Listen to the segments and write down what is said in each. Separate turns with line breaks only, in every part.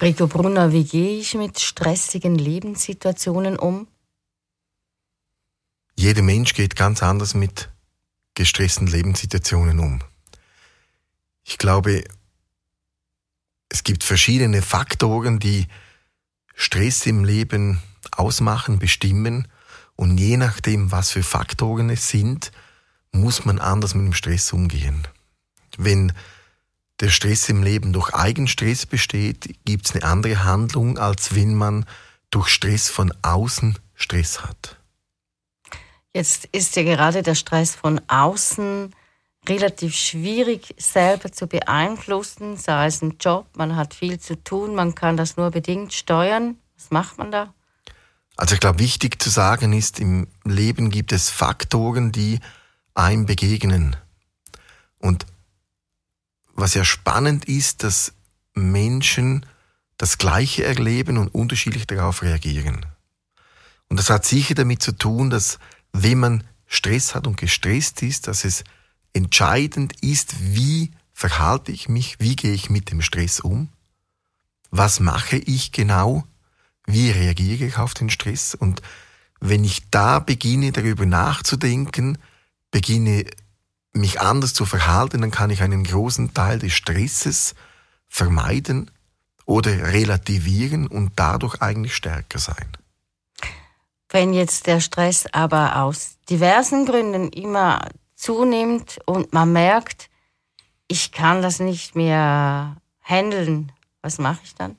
Rico Brunner, wie gehe ich mit stressigen Lebenssituationen um?
Jeder Mensch geht ganz anders mit gestressten Lebenssituationen um. Ich glaube, es gibt verschiedene Faktoren, die Stress im Leben ausmachen, bestimmen. Und je nachdem, was für Faktoren es sind, muss man anders mit dem Stress umgehen. Wenn der Stress im Leben durch Eigenstress besteht, gibt es eine andere Handlung, als wenn man durch Stress von außen Stress hat.
Jetzt ist ja gerade der Stress von außen relativ schwierig selber zu beeinflussen, sei es ein Job, man hat viel zu tun, man kann das nur bedingt steuern. Was macht man da?
Also ich glaube, wichtig zu sagen ist, im Leben gibt es Faktoren, die einem begegnen. Und was ja spannend ist, dass Menschen das Gleiche erleben und unterschiedlich darauf reagieren. Und das hat sicher damit zu tun, dass wenn man Stress hat und gestresst ist, dass es entscheidend ist, wie verhalte ich mich, wie gehe ich mit dem Stress um, was mache ich genau, wie reagiere ich auf den Stress? Und wenn ich da beginne darüber nachzudenken, beginne mich anders zu verhalten, dann kann ich einen großen Teil des Stresses vermeiden oder relativieren und dadurch eigentlich stärker sein.
Wenn jetzt der Stress aber aus diversen Gründen immer zunimmt und man merkt, ich kann das nicht mehr handeln, was mache ich dann?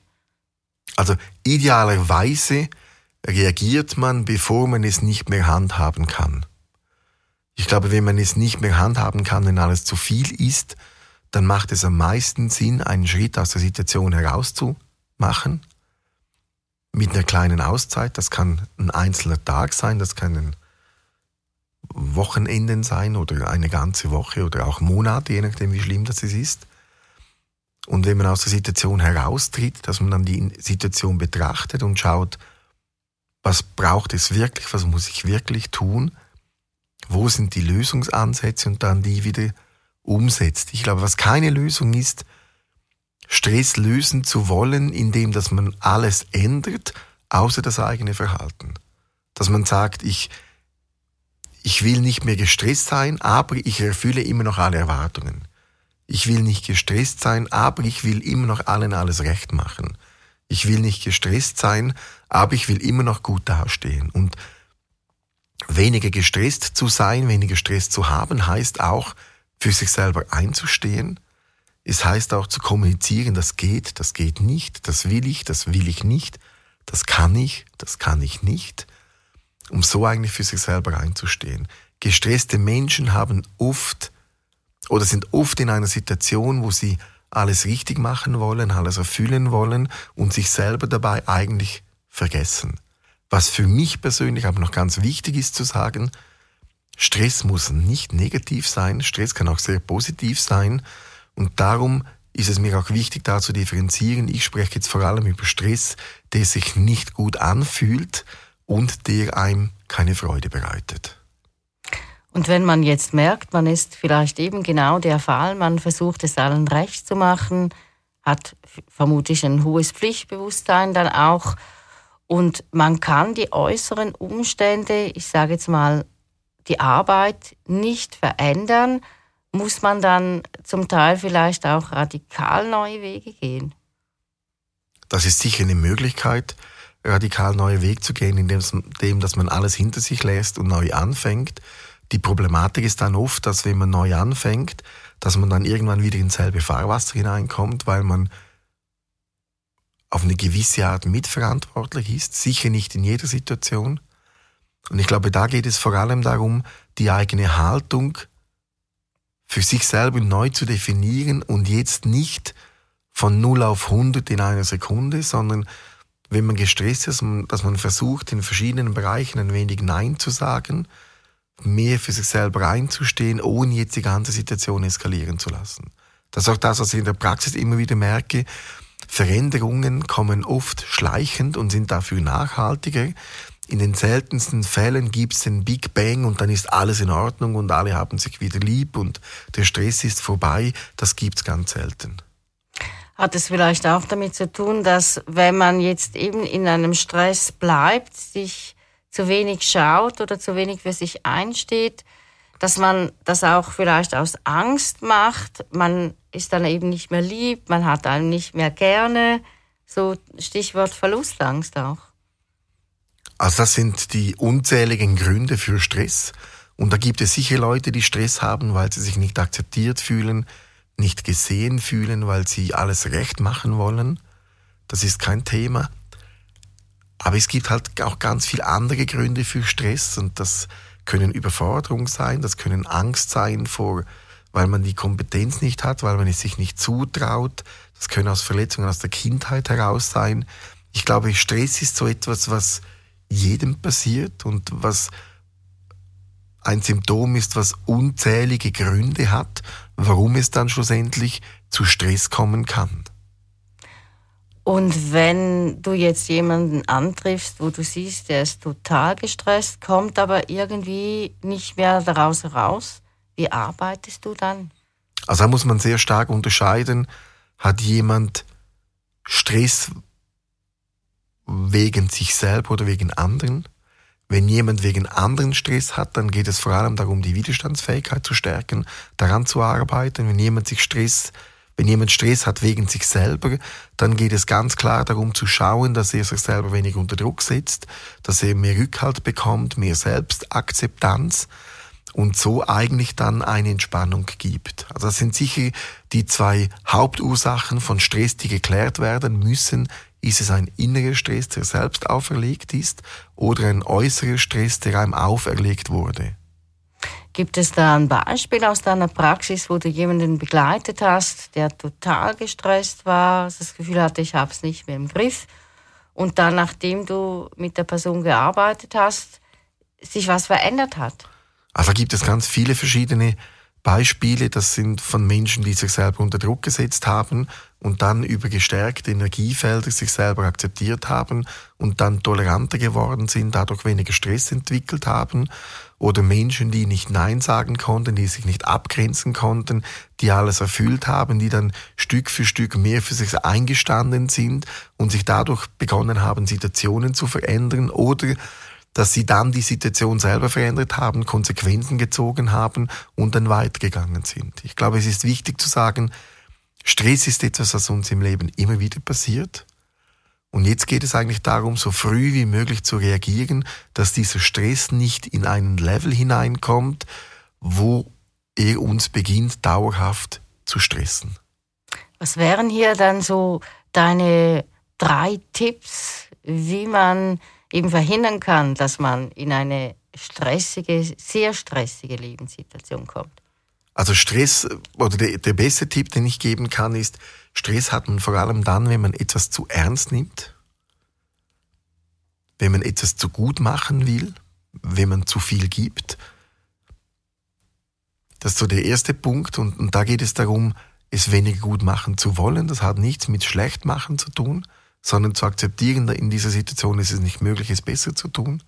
Also idealerweise reagiert man, bevor man es nicht mehr handhaben kann. Ich glaube, wenn man es nicht mehr handhaben kann, wenn alles zu viel ist, dann macht es am meisten Sinn, einen Schritt aus der Situation herauszumachen mit einer kleinen Auszeit. Das kann ein einzelner Tag sein, das kann ein Wochenenden sein oder eine ganze Woche oder auch Monate, je nachdem, wie schlimm das ist. Und wenn man aus der Situation heraustritt, dass man dann die Situation betrachtet und schaut, was braucht es wirklich, was muss ich wirklich tun, wo sind die Lösungsansätze und dann die wieder umsetzt. Ich glaube, was keine Lösung ist, Stress lösen zu wollen, indem dass man alles ändert, außer das eigene Verhalten. Dass man sagt, ich, ich will nicht mehr gestresst sein, aber ich erfülle immer noch alle Erwartungen. Ich will nicht gestresst sein, aber ich will immer noch allen alles recht machen. Ich will nicht gestresst sein, aber ich will immer noch gut dastehen. Und weniger gestresst zu sein, weniger Stress zu haben, heißt auch, für sich selber einzustehen, es heißt auch zu kommunizieren, das geht, das geht nicht, das will ich, das will ich nicht, das kann ich, das kann ich nicht, um so eigentlich für sich selber einzustehen. Gestresste Menschen haben oft oder sind oft in einer Situation, wo sie alles richtig machen wollen, alles erfüllen wollen und sich selber dabei eigentlich vergessen. Was für mich persönlich aber noch ganz wichtig ist zu sagen, Stress muss nicht negativ sein, Stress kann auch sehr positiv sein und darum ist es mir auch wichtig, da zu differenzieren. Ich spreche jetzt vor allem über Stress, der sich nicht gut anfühlt und der einem keine Freude bereitet.
Und wenn man jetzt merkt, man ist vielleicht eben genau der Fall, man versucht es allen recht zu machen, hat vermutlich ein hohes Pflichtbewusstsein dann auch und man kann die äußeren Umstände, ich sage jetzt mal die Arbeit, nicht verändern, muss man dann zum Teil vielleicht auch radikal neue Wege gehen?
Das ist sicher eine Möglichkeit, radikal neue Wege zu gehen, indem dass man alles hinter sich lässt und neu anfängt. Die Problematik ist dann oft, dass wenn man neu anfängt, dass man dann irgendwann wieder ins selbe Fahrwasser hineinkommt, weil man auf eine gewisse Art mitverantwortlich ist, sicher nicht in jeder Situation. Und ich glaube, da geht es vor allem darum, die eigene Haltung für sich selber neu zu definieren und jetzt nicht von 0 auf 100 in einer Sekunde, sondern wenn man gestresst ist, dass man versucht, in verschiedenen Bereichen ein wenig Nein zu sagen, mehr für sich selber einzustehen, ohne jetzt die ganze Situation eskalieren zu lassen. Das ist auch das, was ich in der Praxis immer wieder merke. Veränderungen kommen oft schleichend und sind dafür nachhaltiger, in den seltensten Fällen gibt es den Big Bang und dann ist alles in Ordnung und alle haben sich wieder lieb und der Stress ist vorbei. Das gibt es ganz selten.
Hat es vielleicht auch damit zu tun, dass wenn man jetzt eben in einem Stress bleibt, sich zu wenig schaut oder zu wenig für sich einsteht, dass man das auch vielleicht aus Angst macht. Man ist dann eben nicht mehr lieb, man hat einen nicht mehr gerne. So Stichwort Verlustangst auch.
Also das sind die unzähligen Gründe für Stress. Und da gibt es sicher Leute, die Stress haben, weil sie sich nicht akzeptiert fühlen, nicht gesehen fühlen, weil sie alles recht machen wollen. Das ist kein Thema. Aber es gibt halt auch ganz viele andere Gründe für Stress und das können Überforderung sein, das können Angst sein vor, weil man die Kompetenz nicht hat, weil man es sich nicht zutraut. Das können aus Verletzungen aus der Kindheit heraus sein. Ich glaube, Stress ist so etwas, was jedem passiert und was ein Symptom ist, was unzählige Gründe hat, warum es dann schlussendlich zu Stress kommen kann.
Und wenn du jetzt jemanden antriffst, wo du siehst, der ist total gestresst, kommt aber irgendwie nicht mehr daraus heraus, wie arbeitest du dann?
Also da muss man sehr stark unterscheiden, hat jemand Stress wegen sich selber oder wegen anderen? Wenn jemand wegen anderen Stress hat, dann geht es vor allem darum, die Widerstandsfähigkeit zu stärken, daran zu arbeiten. Wenn jemand sich Stress wenn jemand Stress hat wegen sich selber, dann geht es ganz klar darum zu schauen, dass er sich selber weniger unter Druck setzt, dass er mehr Rückhalt bekommt, mehr Selbstakzeptanz und so eigentlich dann eine Entspannung gibt. Also das sind sicher die zwei Hauptursachen von Stress, die geklärt werden müssen. Ist es ein innerer Stress, der selbst auferlegt ist, oder ein äußerer Stress, der einem auferlegt wurde?
Gibt es da ein Beispiel aus deiner Praxis, wo du jemanden begleitet hast, der total gestresst war, das Gefühl hatte, ich habe es nicht mehr im Griff und dann, nachdem du mit der Person gearbeitet hast, sich was verändert hat?
Also gibt es ganz viele verschiedene Beispiele. Das sind von Menschen, die sich selber unter Druck gesetzt haben und dann über gestärkte Energiefelder sich selber akzeptiert haben und dann toleranter geworden sind, dadurch weniger Stress entwickelt haben oder Menschen, die nicht Nein sagen konnten, die sich nicht abgrenzen konnten, die alles erfüllt haben, die dann Stück für Stück mehr für sich eingestanden sind und sich dadurch begonnen haben, Situationen zu verändern oder dass sie dann die Situation selber verändert haben, Konsequenzen gezogen haben und dann weitergegangen sind. Ich glaube, es ist wichtig zu sagen, Stress ist etwas, was uns im Leben immer wieder passiert. Und jetzt geht es eigentlich darum, so früh wie möglich zu reagieren, dass dieser Stress nicht in einen Level hineinkommt, wo er uns beginnt dauerhaft zu stressen.
Was wären hier dann so deine drei Tipps, wie man eben verhindern kann, dass man in eine stressige, sehr stressige Lebenssituation kommt?
Also Stress, oder der, der beste Tipp, den ich geben kann, ist, Stress hat man vor allem dann, wenn man etwas zu ernst nimmt, wenn man etwas zu gut machen will, wenn man zu viel gibt. Das ist so der erste Punkt und, und da geht es darum, es weniger gut machen zu wollen. Das hat nichts mit schlecht machen zu tun, sondern zu akzeptieren, in dieser Situation ist es nicht möglich, es besser zu tun.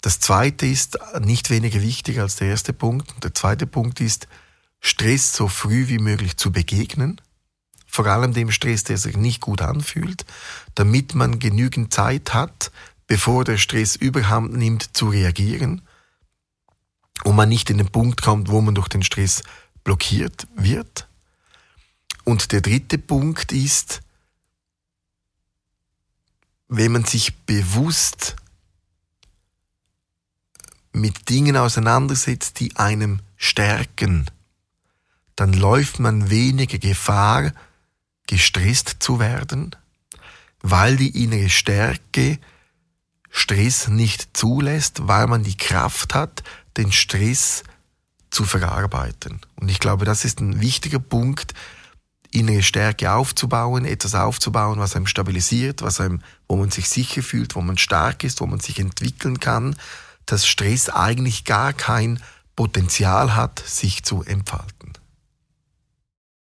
Das zweite ist nicht weniger wichtig als der erste Punkt. Der zweite Punkt ist, Stress so früh wie möglich zu begegnen. Vor allem dem Stress, der sich nicht gut anfühlt, damit man genügend Zeit hat, bevor der Stress überhand nimmt, zu reagieren und man nicht in den Punkt kommt, wo man durch den Stress blockiert wird. Und der dritte Punkt ist, wenn man sich bewusst mit Dingen auseinandersetzt, die einem stärken, dann läuft man weniger Gefahr, gestresst zu werden, weil die innere Stärke Stress nicht zulässt, weil man die Kraft hat, den Stress zu verarbeiten. Und ich glaube, das ist ein wichtiger Punkt, innere Stärke aufzubauen, etwas aufzubauen, was einem stabilisiert, was einem, wo man sich sicher fühlt, wo man stark ist, wo man sich entwickeln kann, dass Stress eigentlich gar kein Potenzial hat, sich zu entfalten.